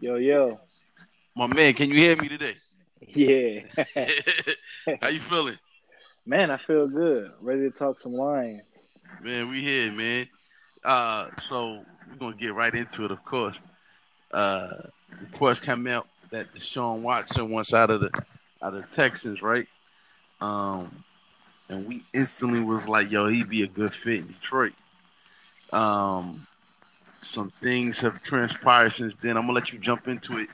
Yo, yo. My man, can you hear me today? Yeah. How you feeling? Man, I feel good. Ready to talk some Lions. Man, we here, man. Uh, so we're gonna get right into it, of course. Uh, reports come out that Deshaun Watson wants out of the out of the Texans, right? Um, and we instantly was like, "Yo, he'd be a good fit in Detroit." Um, some things have transpired since then. I'm gonna let you jump into it,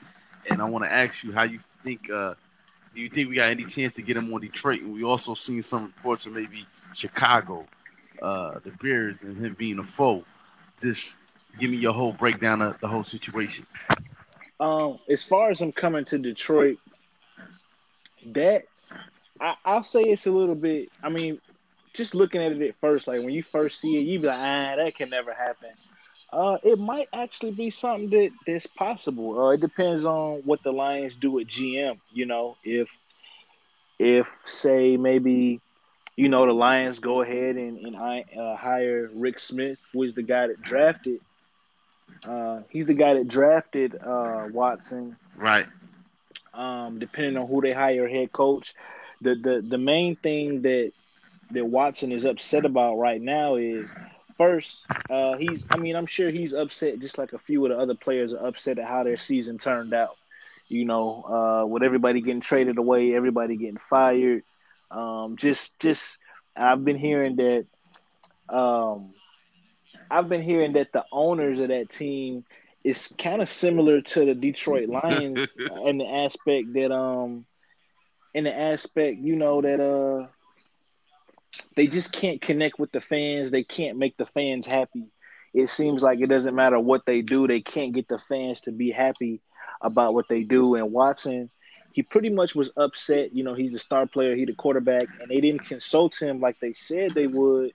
and I want to ask you how you think. Uh, do you think we got any chance to get him on Detroit? And we also seen some reports of maybe Chicago, uh, the Bears, and him being a foe. Just give me your whole breakdown of the whole situation. Um, as far as I'm coming to Detroit, that I, I'll say it's a little bit. I mean, just looking at it at first, like when you first see it, you be like, ah, that can never happen. Uh, it might actually be something that that's possible. Uh, it depends on what the Lions do at GM. You know, if if say maybe you know the Lions go ahead and and uh, hire Rick Smith, who is the guy that drafted. Uh, he's the guy that drafted uh, Watson. Right. Um, depending on who they hire head coach, the the the main thing that that Watson is upset about right now is first, uh, he's I mean, I'm sure he's upset just like a few of the other players are upset at how their season turned out. You know, uh, with everybody getting traded away, everybody getting fired. Um, just just I've been hearing that um, I've been hearing that the owners of that team is kind of similar to the Detroit Lions in the aspect that um in the aspect, you know, that uh they just can't connect with the fans. They can't make the fans happy. It seems like it doesn't matter what they do, they can't get the fans to be happy about what they do. And Watson, he pretty much was upset. You know, he's a star player, he's a quarterback, and they didn't consult him like they said they would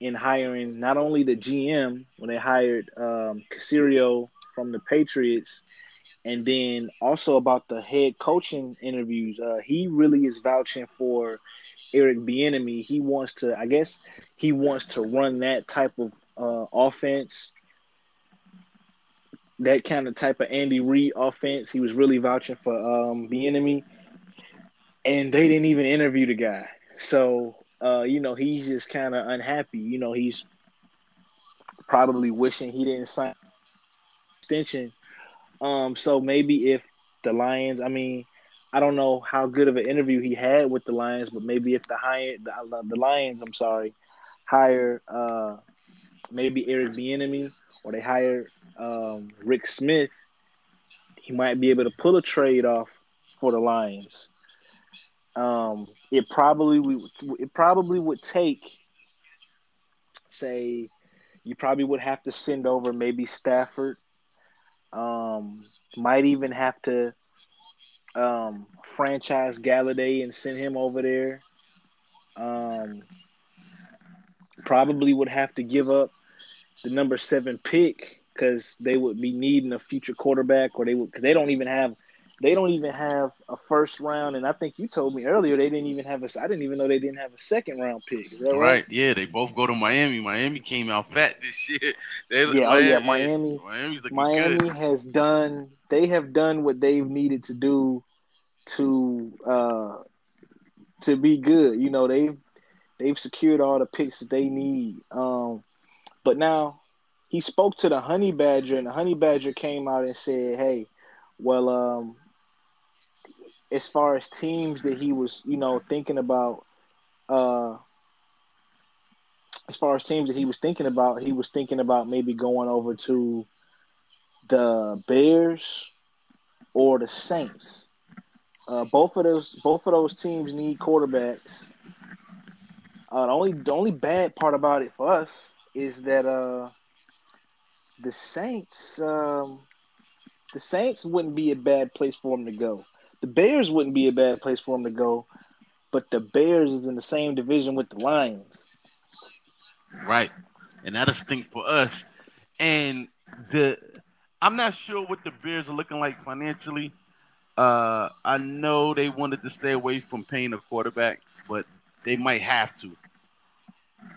in hiring not only the GM when they hired um, Caserio from the Patriots, and then also about the head coaching interviews. Uh, he really is vouching for Eric Bieniemy. He wants to, I guess, he wants to run that type of uh, offense, that kind of type of Andy Reid offense. He was really vouching for um, Bieniemy, and they didn't even interview the guy. So, uh, you know, he's just kind of unhappy. You know, he's probably wishing he didn't sign extension. Um, so maybe if the Lions, I mean, I don't know how good of an interview he had with the Lions, but maybe if the high the, the Lions, I'm sorry, hire uh, maybe Eric Bieniemy or they hire um, Rick Smith, he might be able to pull a trade off for the Lions. Um, it probably we it probably would take say you probably would have to send over maybe Stafford. Um, might even have to um, franchise Golladay and send him over there. Um, probably would have to give up the number seven pick because they would be needing a future quarterback, or they would cause they don't even have they don't even have a first round. And I think you told me earlier they didn't even have a. I didn't even know they didn't have a second round pick. Is that right? right? Yeah, they both go to Miami. Miami came out fat this year. They, yeah, Miami, oh yeah, Miami. Miami's Miami good. has done. They have done what they've needed to do to uh to be good. You know they've they've secured all the picks that they need. Um, but now he spoke to the honey badger, and the honey badger came out and said, "Hey, well, um, as far as teams that he was, you know, thinking about, uh, as far as teams that he was thinking about, he was thinking about maybe going over to the Bears or the Saints. Uh, both of those, both of those teams need quarterbacks. Uh, the only, the only bad part about it for us is that uh, the Saints, um, the Saints wouldn't be a bad place for him to go. The Bears wouldn't be a bad place for him to go, but the Bears is in the same division with the Lions. Right, and that is stink for us. And the I'm not sure what the Bears are looking like financially. Uh, I know they wanted to stay away from paying a quarterback, but they might have to.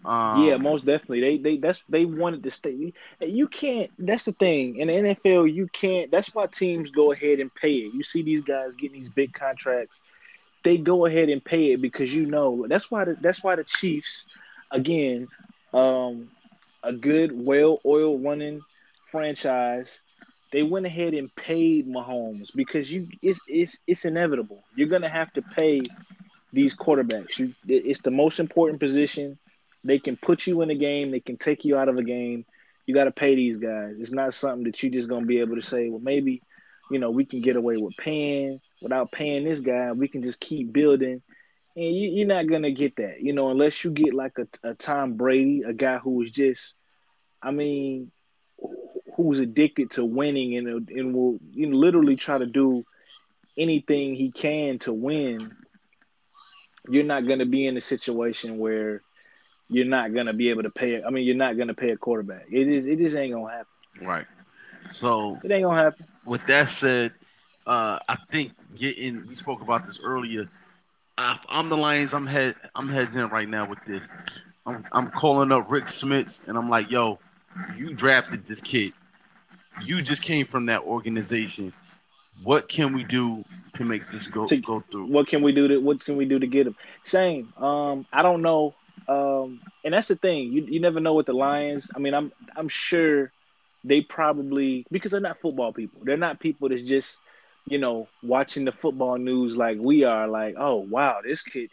Um, yeah, most definitely. They they that's they wanted to stay. You can't. That's the thing in the NFL. You can't. That's why teams go ahead and pay it. You see these guys getting these big contracts. They go ahead and pay it because you know that's why the, that's why the Chiefs, again, um, a good, well-oiled running franchise. They went ahead and paid Mahomes because you it's it's it's inevitable. You're gonna have to pay these quarterbacks. You, it's the most important position. They can put you in a game. They can take you out of a game. You got to pay these guys. It's not something that you're just gonna be able to say, well, maybe, you know, we can get away with paying without paying this guy. We can just keep building, and you, are not gonna get that, you know, unless you get like a, a Tom Brady, a guy who is just, I mean, who's addicted to winning and and will you know, literally try to do anything he can to win, you're not going to be in a situation where you're not going to be able to pay. I mean, you're not going to pay a quarterback. It is. It just ain't going to happen. Right. So it ain't going to happen. With that said, uh, I think getting. We spoke about this earlier. Uh, I'm the Lions. I'm head. I'm heads in right now with this. I'm, I'm calling up Rick Smith, and I'm like, "Yo, you drafted this kid you just came from that organization. What can we do to make this go to, go through? What can we do to what can we do to get him? Same. Um, I don't know. Um, and that's the thing. You you never know what the Lions. I mean, I'm I'm sure they probably because they're not football people. They're not people that's just you know watching the football news like we are. Like, oh wow, this kid.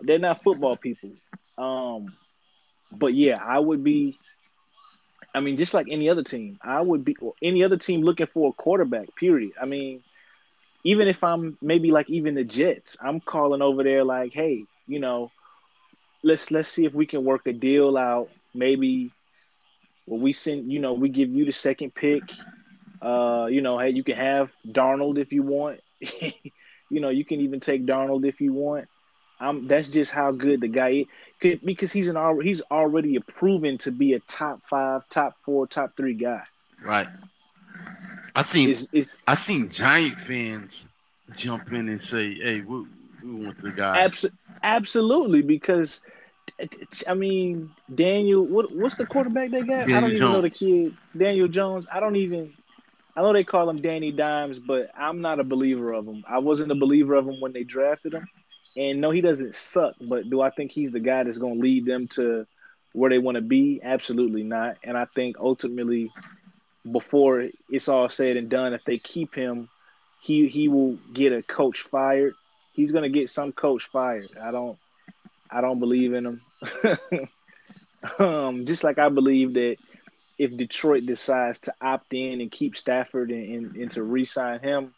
They're not football people. Um, but yeah, I would be I mean, just like any other team, I would be any other team looking for a quarterback. Period. I mean, even if I'm maybe like even the Jets, I'm calling over there like, hey, you know, let's let's see if we can work a deal out. Maybe, well, we send you know we give you the second pick. Uh, you know, hey, you can have Darnold if you want. you know, you can even take Darnold if you want. I'm, that's just how good the guy is because he's an he's already proven to be a top five, top four, top three guy. Right. I seen it's, it's, I seen Giant fans jump in and say, "Hey, we, we want the guy." Abs- absolutely, because I mean, Daniel, what what's the quarterback they got? Daniel I don't even Jones. know the kid, Daniel Jones. I don't even. I know they call him Danny Dimes, but I'm not a believer of him. I wasn't a believer of him when they drafted him. And no, he doesn't suck, but do I think he's the guy that's going to lead them to where they want to be? Absolutely not. And I think ultimately, before it's all said and done, if they keep him, he he will get a coach fired. He's going to get some coach fired. I don't I don't believe in him. um, just like I believe that if Detroit decides to opt in and keep Stafford and, and, and to re-sign him,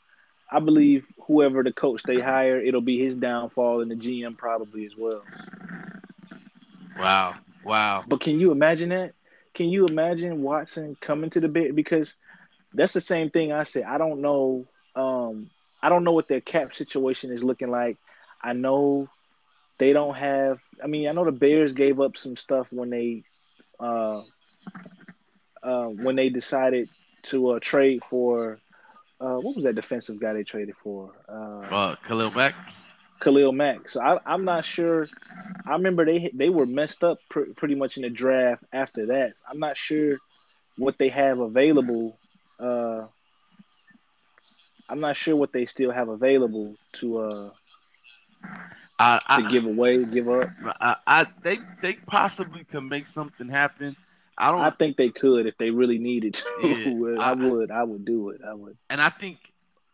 I believe whoever the coach they hire, it'll be his downfall, and the GM probably as well. Wow, wow! But can you imagine that? Can you imagine Watson coming to the bit? Because that's the same thing I said. I don't know. Um, I don't know what their cap situation is looking like. I know they don't have. I mean, I know the Bears gave up some stuff when they, uh, uh, when they decided to uh, trade for uh, what was that defensive guy they traded for? Uh, uh Khalil Mack. Khalil Mack. So I, am not sure. I remember they they were messed up pr- pretty much in the draft after that. I'm not sure what they have available. Uh, I'm not sure what they still have available to uh, I, I, to give away, give up. I, I they they possibly could make something happen. I don't. I think they could if they really needed to. Yeah, I, I, would. I would do it. I would. And I think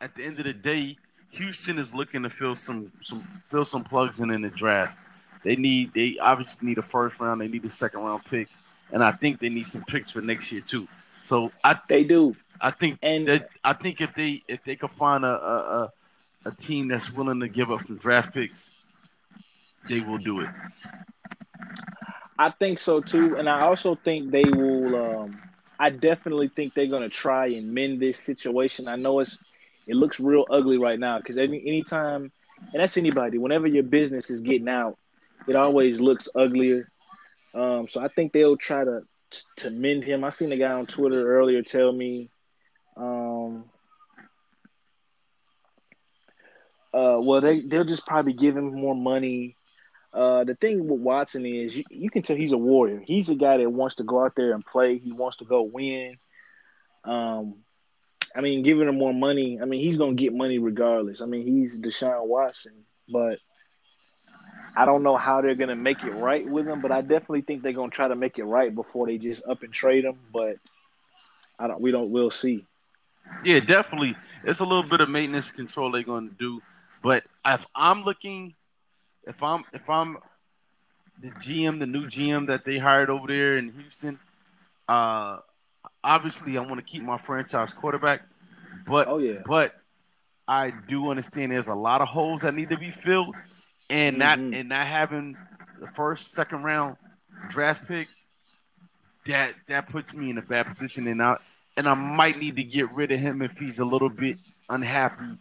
at the end of the day, Houston is looking to fill some some fill some plugs in in the draft. They need. They obviously need a first round. They need a second round pick, and I think they need some picks for next year too. So I they do. I think and that, I think if they if they could find a, a a team that's willing to give up some draft picks, they will do it. I think so too, and I also think they will. Um, I definitely think they're going to try and mend this situation. I know it's it looks real ugly right now because any anytime, and that's anybody. Whenever your business is getting out, it always looks uglier. Um, so I think they'll try to to mend him. I seen a guy on Twitter earlier tell me, um, uh, well they they'll just probably give him more money Uh, the thing with Watson is you, you, can tell he's a warrior. He's a guy that wants to go out there and play. He wants to go win. Um, I mean, giving him more money. I mean, he's gonna get money regardless. I mean, he's Deshaun Watson, but I don't know how they're gonna make it right with him. But I definitely think they're gonna try to make it right before they just up and trade him. But I don't. We don't. We'll see. Yeah, definitely. It's a little bit of maintenance control they're to do. But if I'm looking, if I'm if I'm the GM, the new GM that they hired over there in Houston, uh, obviously I want to keep my franchise quarterback. But oh yeah, but I do understand there's a lot of holes that need to be filled, and mm-hmm. not and not having the first, second round draft pick that that puts me in a bad position, and I and I might need to get rid of him if he's a little bit unhappy,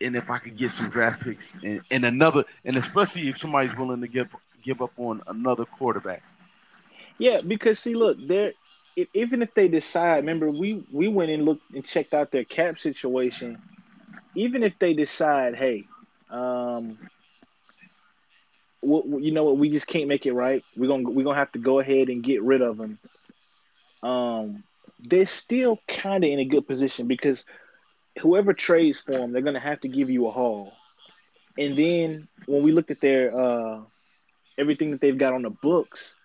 and if I could get some draft picks and, and another, and especially if somebody's willing to give give up on another quarterback. Yeah, because see, look, there. Even if they decide, remember we we went and looked and checked out their cap situation. Even if they decide, hey, um, you know what, we just can't make it right. We're gonna we're gonna have to go ahead and get rid of him. Um, they're still kind of in a good position because whoever trades for them, they're going to have to give you a haul. And then when we look at their uh, everything that they've got on the books,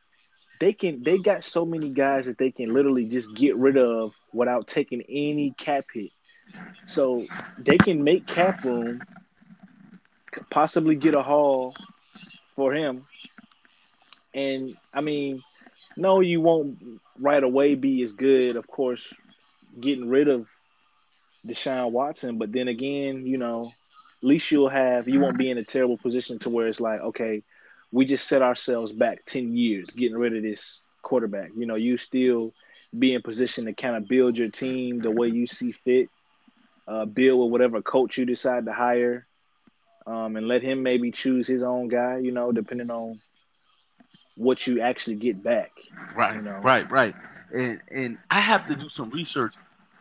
they can they got so many guys that they can literally just get rid of without taking any cap hit. So they can make cap room, possibly get a haul for him. And I mean, no, you won't right away be as good, of course, getting rid of Deshaun Watson. But then again, you know, at least you'll have you won't be in a terrible position to where it's like, okay, we just set ourselves back ten years getting rid of this quarterback. You know, you still be in position to kind of build your team the way you see fit, uh, build with whatever coach you decide to hire, um, and let him maybe choose his own guy. You know, depending on what you actually get back. Right, you know? right, right. And and I have to do some research.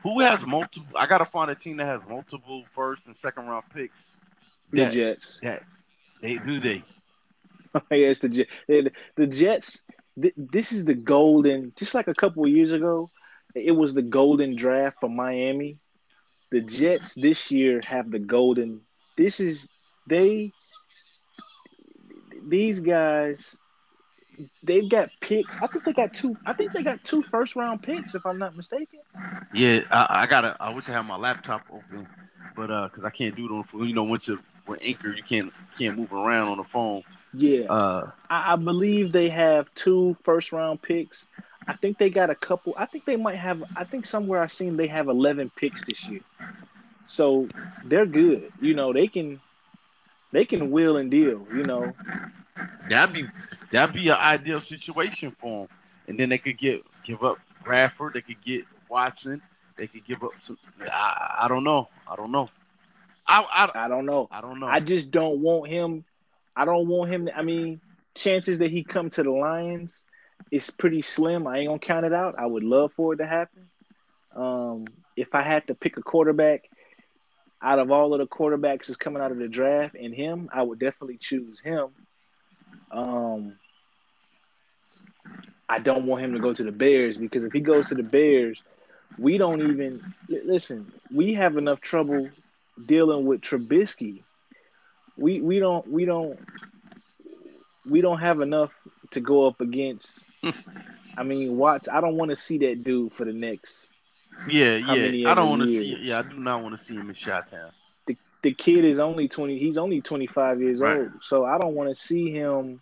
Who has multiple? I gotta find a team that has multiple first and second round picks. That, the Jets. That they do they. yes, the Jets. The, the Jets. this is the golden. Just like a couple of years ago, it was the golden draft for Miami. The Jets this year have the golden. This is they. These guys they've got picks. I think they got two. I think they got two first round picks, if I'm not mistaken. Yeah, I, I gotta. I wish I had my laptop open, but uh, because I can't do it on phone. You know, once you with Anchor, you can't can't move around on the phone. Yeah, uh, I, I believe they have two first round picks. I think they got a couple. I think they might have. I think somewhere I've seen they have eleven picks this year. So they're good. You know, they can they can will and deal. You know, That'd be that'd be an ideal situation for them. And then they could get give up Bradford. They could get Watson. They could give up some. I, I don't know. I don't know. I, I, I don't know. I don't know. I just don't want him. I don't want him. To, I mean, chances that he come to the Lions is pretty slim. I ain't gonna count it out. I would love for it to happen. Um, if I had to pick a quarterback out of all of the quarterbacks that's coming out of the draft and him, I would definitely choose him. Um, I don't want him to go to the Bears because if he goes to the Bears, we don't even listen. We have enough trouble dealing with Trubisky. We we don't we don't we don't have enough to go up against. I mean, Watts. I don't want to see that dude for the next. Yeah, yeah. I don't want to see. Yeah, I do not want to see him in Shot Town the kid is only twenty. He's only twenty five years right. old. So I don't want to see him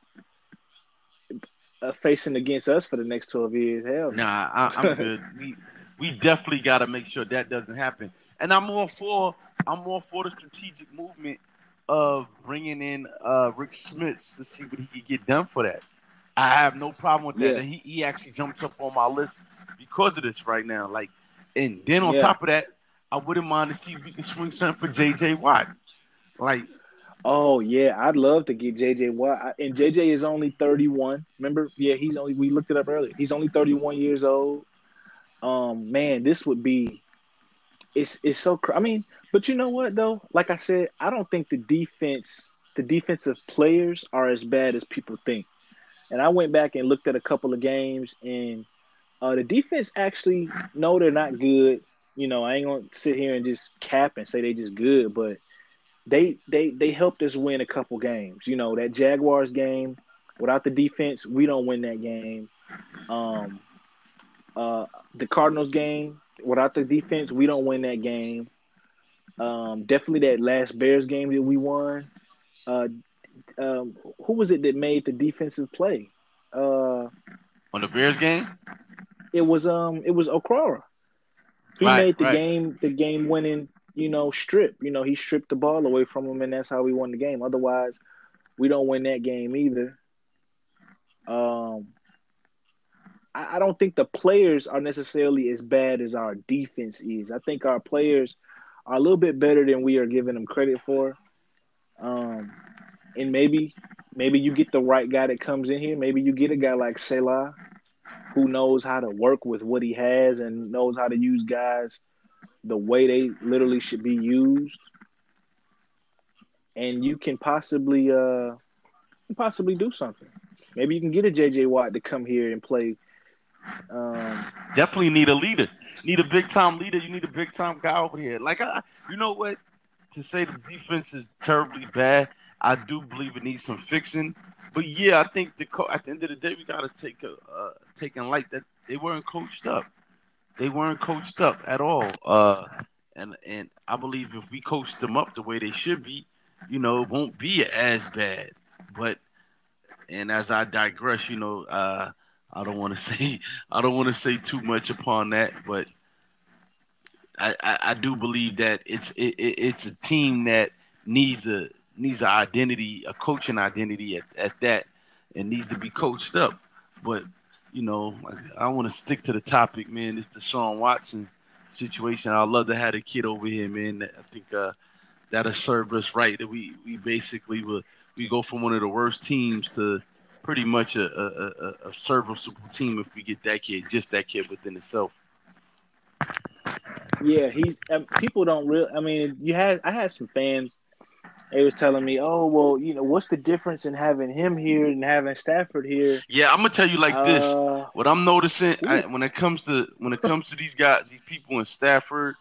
uh, facing against us for the next twelve years. Hell, nah, I, am good. we we definitely got to make sure that doesn't happen. And I'm more for I'm more for the strategic movement of bringing in uh, Rick Smith to see what he could get done for that. I have no problem with that. Yeah. And he, he actually jumps up on my list because of this right now. Like, and then on yeah. top of that, I wouldn't mind to see if we can swing something for JJ Watt. Like, oh yeah, I'd love to get JJ Watt. And JJ is only 31. Remember? Yeah, he's only. We looked it up earlier. He's only 31 years old. Um, man, this would be. It's it's so. I mean, but you know what though? Like I said, I don't think the defense the defensive players are as bad as people think. And I went back and looked at a couple of games, and uh, the defense actually, no, they're not good. You know, I ain't gonna sit here and just cap and say they just good, but they they they helped us win a couple games. You know, that Jaguars game, without the defense, we don't win that game. Um, uh, the Cardinals game, without the defense, we don't win that game. Um, definitely that last Bears game that we won. Uh, um, who was it that made the defensive play? Uh, On the Bears game, it was um, it was Okwara. He Right, made the right. game the game winning, you know, strip. You know, he stripped the ball away from him, and that's how we won the game. Otherwise, we don't win that game either. Um, I, I don't think the players are necessarily as bad as our defense is. I think our players are a little bit better than we are giving them credit for. Um, and maybe maybe you get the right guy that comes in here. Maybe you get a guy like Saleh who knows how to work with what he has and knows how to use guys the way they literally should be used. And you can possibly uh possibly do something. Maybe you can get a JJ Watt to come here and play um definitely need a leader. Need a big time leader. You need a big time guy over here. Like I, you know what? To say the defense is terribly bad, I do believe it needs some fixing. But yeah, I think the co- at the end of the day, we got to take a uh, take light that they weren't coached up. They weren't coached up at all. Uh, and and I believe if we coach them up the way they should be, you know, it won't be as bad. But and as I digress, you know, uh, I don't want to say I don't want to say too much upon that, but I, I, I do believe that it's it, it- it's a team that needs a needs an identity, a coaching identity at, at that, and needs to be coached up. But you know, I, I want to stick to the topic, man. It's Deshaun Watson situation. I'd love to have a kid over here, man. I think uh, that'll serve us right. That we we basically will we go from one of the worst teams to pretty much a a, a, a serviceable team if we get that kid, just that kid within itself. Yeah, he's um, people don't real. I mean, you had I had some fans. They was telling me, "Oh, well, you know, what's the difference in having him here and having Stafford here?" Yeah, I'm gonna tell you like this. Uh, What I'm noticing I, when it comes to when it comes to these guys, these people in Stafford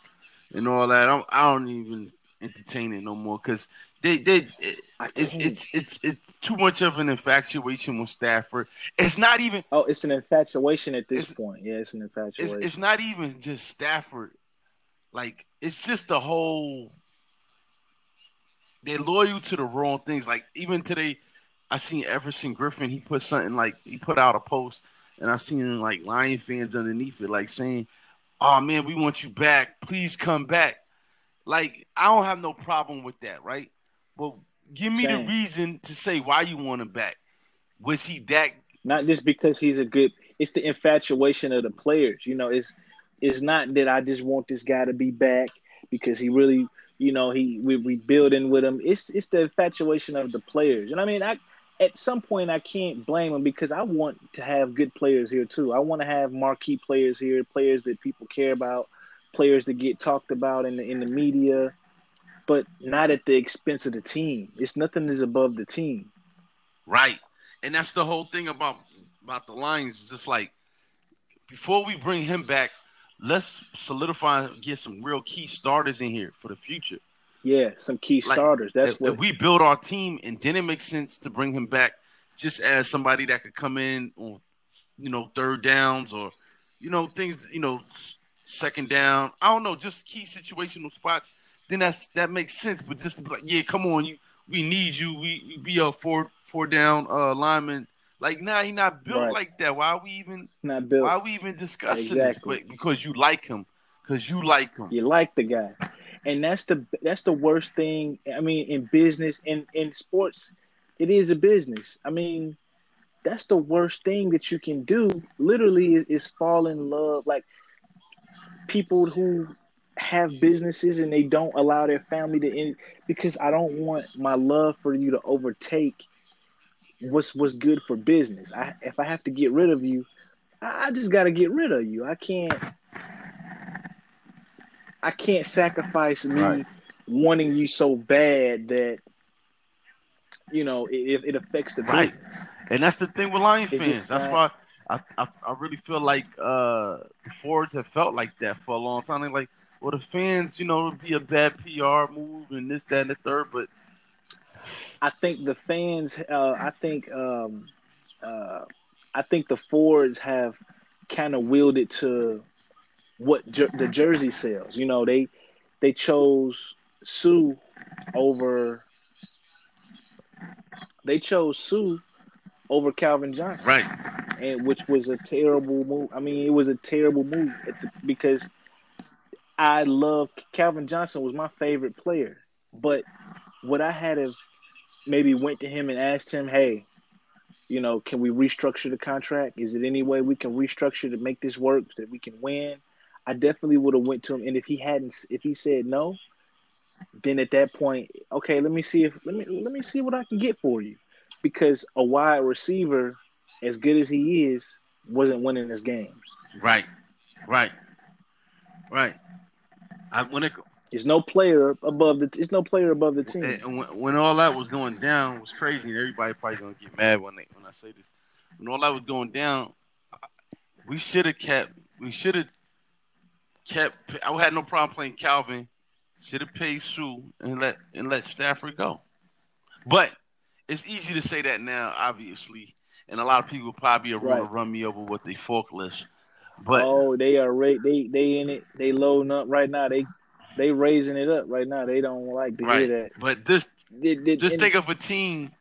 and all that, I'm, I don't even entertain it no more because they they it, I it's it's it's it's too much of an infatuation with Stafford. It's not even oh, it's an infatuation at this point. Yeah, it's an it's, infatuation. it's not even just Stafford. Like it's just the whole. They're loyal to the wrong things. Like even today, I seen Everson Griffen. He put something like he put out a post, and I seen like Lion fans underneath it, like saying, "Oh man, we want you back. Please come back." Like I don't have no problem with that, right? But give me Same. the reason to say why you want him back. Was he that not just because he's a good. It's the infatuation of the players. You know, it's it's not that I just want this guy to be back because he really, you know, he we we building with him. It's it's the infatuation of the players. And I mean, I at some point I can't blame him because I want to have good players here too. I want to have marquee players here, players that people care about, players that get talked about in the in the media, but not at the expense of the team. It's nothing is above the team. Right. And that's the whole thing about about the Lions. It's just like before we bring him back, let's solidify and get some real key starters in here for the future. Yeah, some key Like, starters. That's if, what if we build our team and then it makes sense to bring him back just as somebody that could come in on you know third downs or you know things you know second down i don't know just key situational spots then that's that makes sense but just to be like yeah come on you we need you we, we be a four four down uh lineman like nah he not built Right. like that why are we even not built. why are we even discussing Exactly. this because you like him because you like him You like the guy, and that's the that's the worst thing. I mean, in business, in in sports, it is a business. I mean, that's the worst thing that you can do. Literally, is, is fall in love. Like people who have businesses and they don't allow their family to end because I don't want my love for you to overtake what's what's good for business. I if I have to get rid of you, I just got to get rid of you. I can't. I can't sacrifice me Right. wanting you so bad that you know, it, it affects the Right. business. And that's the thing with Lion It fans. That's not- why I, I I really feel like uh the Fords have felt like that for a long time. They're like, well, the fans, you know, it'd be a bad PR move and this, that, and the third. But I think the fans. Uh, I think. Um, uh, I think the Fords have kind of willed it to what jer- the jersey sells. You know, they they chose Suh over. They chose Suh over Calvin Johnson. right, and which was a terrible move. I mean, it was a terrible move at the, because I loved Calvin Johnson was my favorite player, but what I had have maybe went to him and asked him, "Hey, you know, can we restructure the contract? Is it any way we can restructure to make this work that we can win?" I definitely would have went to him, and if he hadn't, if he said no, then at that point, okay, let me see if let me let me see what I can get for you, because a wide receiver, as good as he is, wasn't winning his games. right, right, right. I when it There's no player above the. There's no player above the team. and when, when all that was going down it was crazy, and everybody probably gonna get mad when they when I say this. When all that was going down, we should have kept. We should have kept. I had no problem playing Calvin. Should have paid Suh and let and let Stafford go. But it's easy to say that now, obviously, and a lot of people probably are Right. run me over with the forklift. But oh, they are ra- they they in it. They loading up right now. They they raising it up right now. They don't like to right, hear that. but this just think of a team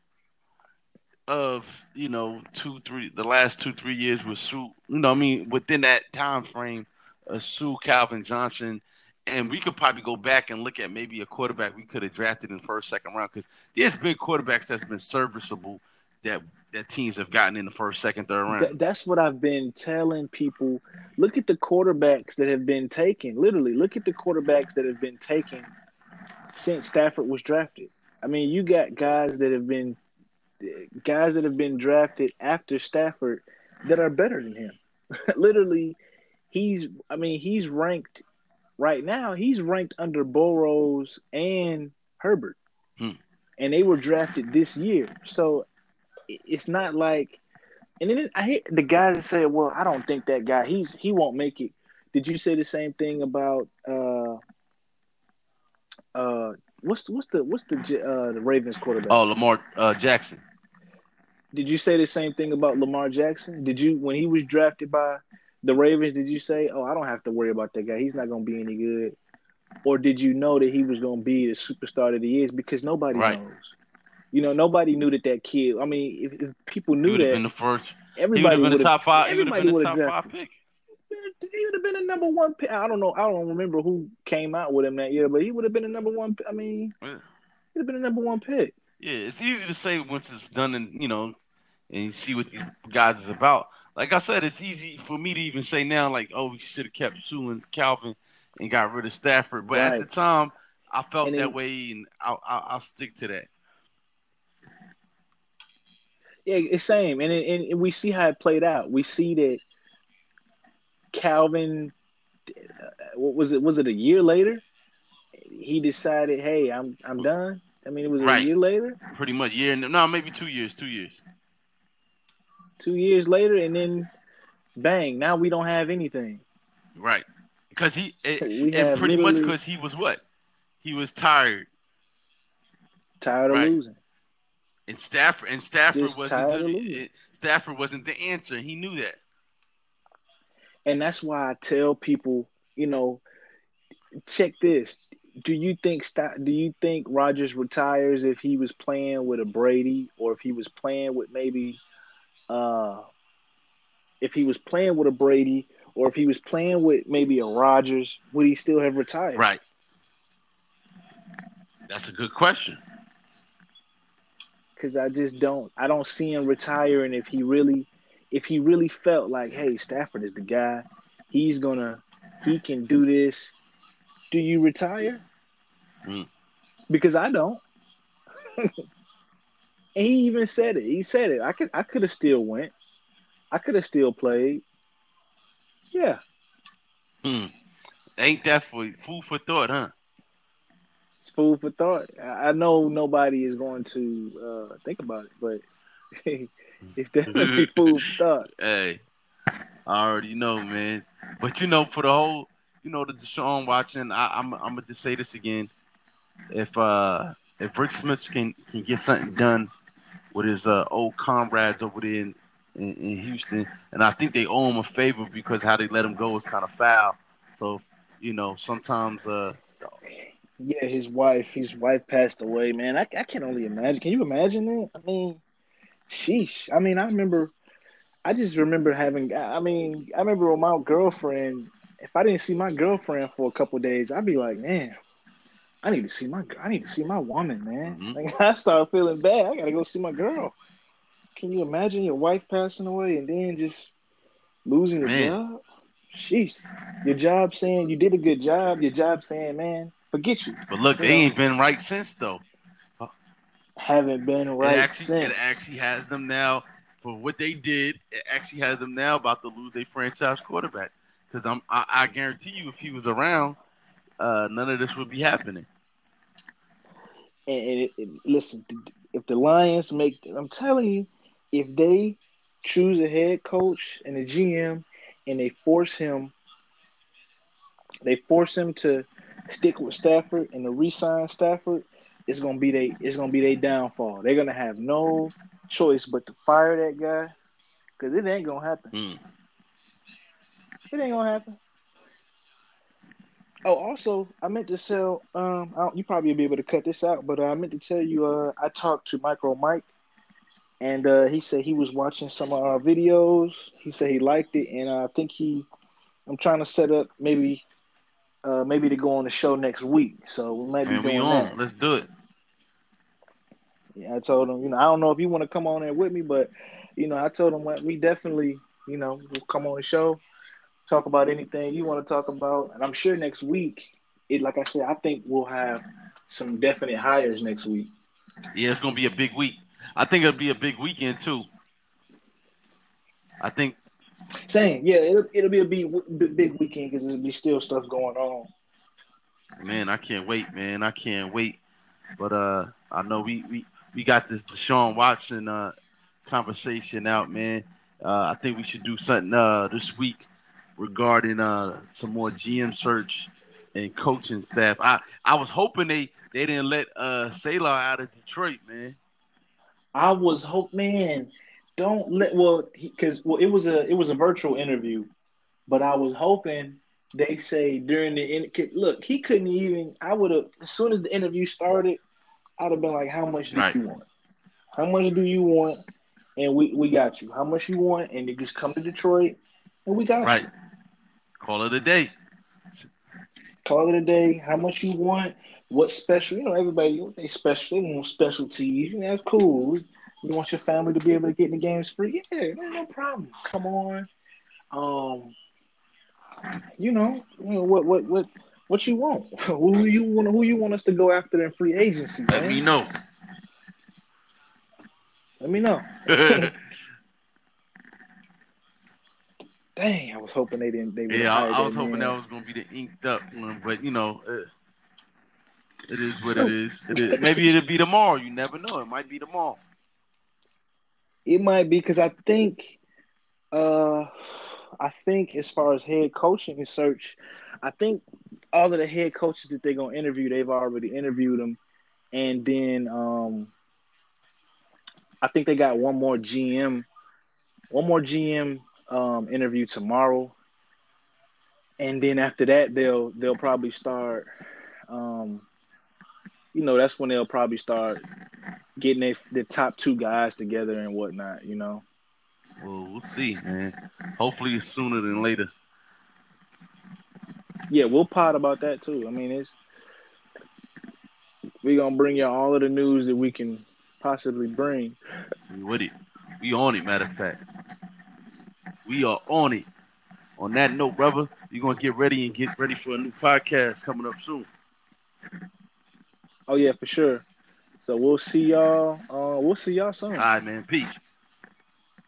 of you know two three the last two three years with Suh you know I mean within that time frame of Suh Calvin Johnson and we could probably go back and look at maybe a quarterback we could have drafted in the first second round because there's been quarterbacks that's been serviceable that that teams have gotten in the first second third round Th- that's what I've been telling people. Look at the quarterbacks that have been taken. Literally, look at the quarterbacks that have been taken since Stafford was drafted. I mean, you got guys that have been guys that have been drafted after Stafford that are better than him. Literally, he's I mean, he's ranked right now, he's ranked under Burrows and Herbert. Hmm. And they were drafted this year. So it's not like and then I hear the guy that say, "Well, I don't think that guy. He's he won't make it." Did you say the same thing about uh uh what's what's the what's the J- uh the Ravens quarterback? oh Lamar uh, Jackson Did you say the same thing about Lamar Jackson? Did you when he was drafted by the Ravens? Did you say, "Oh, I don't have to worry about that guy. He's not going to be any good"? Or did you know that he was going to be the superstar that he is? Because nobody Right. knows. You know, nobody knew that that kid. I mean, if, if people knew that, been the first he would have been the top five he would have everybody been top drafted five pick he would have been a number one pick. I don't know. I don't remember who came out with him that year, but he would have been a number one. I mean, Yeah. he'd have been a number one pick. Yeah, it's easy to say once it's done and you know, and you see what these guys is about. Like I said, it's easy for me to even say now, like, oh, we should have kept Suh and Calvin and got rid of Stafford. But at the time, I felt And that way, and I'll, I'll, I'll stick to that. Yeah, it's same, and it, and we see how it played out. We see that Calvin, uh, what was it? Was it a year later? He decided, hey, I'm I'm done. I mean, it was Right. a year later, Pretty much year, no, maybe two years, two years. two years later, and then bang, now we don't have anything. Right, because he it, and pretty much because he was what he was tired, Tired of Right. losing. And Stafford and Stafford Just wasn't the, Stafford wasn't the answer. He knew that. And that's why I tell people, you know, check this. Do you think do you think Rogers retires if he was playing with a Brady or if he was playing with maybe uh if he was playing with a Brady or if he was playing with maybe a Rogers, would he still have retired? Right. That's a good question. Cuz I just don't I don't see him retiring if he really if he really felt like, hey, Stafford is the guy. He's going to he can do this. Do you retire? Mm. Because I don't. and he even said it. He said it. I could I could have still went. I could have still played. Yeah. Hmm. Ain't that for food for thought, huh? It's food for thought. I know nobody is going to uh, think about it, but it's definitely food for thought. Hey, I already know, man. But you know, for the whole, you know, the Deshaun Watson, I, I'm, I'm gonna just say this again. If uh, if Rick Smith can can get something done with his uh, old comrades over there in, in, in, Houston, and I think they owe him a favor because how they let him go is kind of foul. So, you know, sometimes. Uh, yeah, his wife, his wife passed away. Man, I, I can only imagine. Can you imagine that? I mean, sheesh. I mean, I remember. I just remember having. I mean, I remember with my girlfriend. If I didn't see my girlfriend for a couple days, I'd be like, man, I need to see my I need to see my woman, man. Mm-hmm. Like I start feeling bad. I gotta go see my girl. Can you imagine your wife passing away and then just losing your man. job? Sheesh. Your job saying you did a good job, your job saying, man, forget you. But look, you they know? ain't been right since though. Haven't been right it actually, since. It actually has them now for what they did. It actually has them now about to lose their franchise quarterback. Because I'm, I, I guarantee you, if he was around, uh, none of this would be happening. And, and it, listen, if the Lions make, I'm telling you, if they choose a head coach and a GM, and they force him, they force him to stick with Stafford and to re-sign Stafford, it's gonna be they, it's gonna be their downfall. They're gonna have no choice but to fire that guy, because it ain't gonna happen. Mm. It ain't gonna happen. Oh, also, I meant to sell. Um, you probably be able to cut this out, but uh, I meant to tell you. Uh, I talked to Micro Mike, and uh, he said he was watching some of our videos. He said he liked it, and I think he. I'm trying to set up maybe, uh, maybe to go on the show next week. So we might be doing on. that. Let's do it. Yeah, I told him. You know, I don't know if you want to come on there with me, but you know, I told him we definitely, you know, will come on the show talk about anything you want to talk about. And I'm sure next week, it like I said, I think we'll have some definite hires next week. Yeah, it's gonna be a big week. I think it'll be a big weekend too. I think. Same, yeah, it'll, it'll be a big, big weekend because there'll be still stuff going on. Man, I can't wait, man. I can't wait. But uh, I know we we we got this Deshaun Watson uh conversation out, man. Uh, I think we should do something uh this week regarding uh some more GM search and coaching staff. I I was hoping they they didn't let uh Saleh out of Detroit, man. I was hope, man. Don't let well because well it was a it was a virtual interview, but I was hoping they say during the in, look he couldn't even. I would have as soon as the interview started, I'd have been like, how much do right. you want? How much do you want? And we we got you. How much you want? And you just come to Detroit, and we got right. you. Call it a day. Call it a day. How much you want? What special? You know, everybody they special. They want specialties. You know, that's cool. You want your family to be able to get in the games free? Yeah, no problem. Come on. Um, you know, you know what what what what you want? who you want? Who you want us to go after in free agency? Let me know. Let me know. Dang, I was hoping they didn't. They yeah, I, I was hoping that was gonna be the inked up one, but you know, it, it is what it is. It is. Maybe it'll be tomorrow. You never know. It might be tomorrow. It might be because I think, uh, I think as far as head coaching search, I think all of the head coaches that they're gonna interview, they've already interviewed them, and then um, I think they got one more GM, one more GM um, interview tomorrow, and then after that they'll they'll probably start. Um, you know, that's when they'll probably start getting their, the top two guys together and whatnot. You know. Well, we'll see, man. Hopefully, it's sooner than later. Yeah, we'll pot about that too. I mean, it's we're gonna bring you all of the news that we can possibly bring. We with it. We on it. Matter of fact. We are on it. On that note, brother, you're gonna get ready and get ready for a new podcast coming up soon. Oh yeah, for sure. So we'll see y'all. Uh, we'll see y'all soon. All right, man. Peace.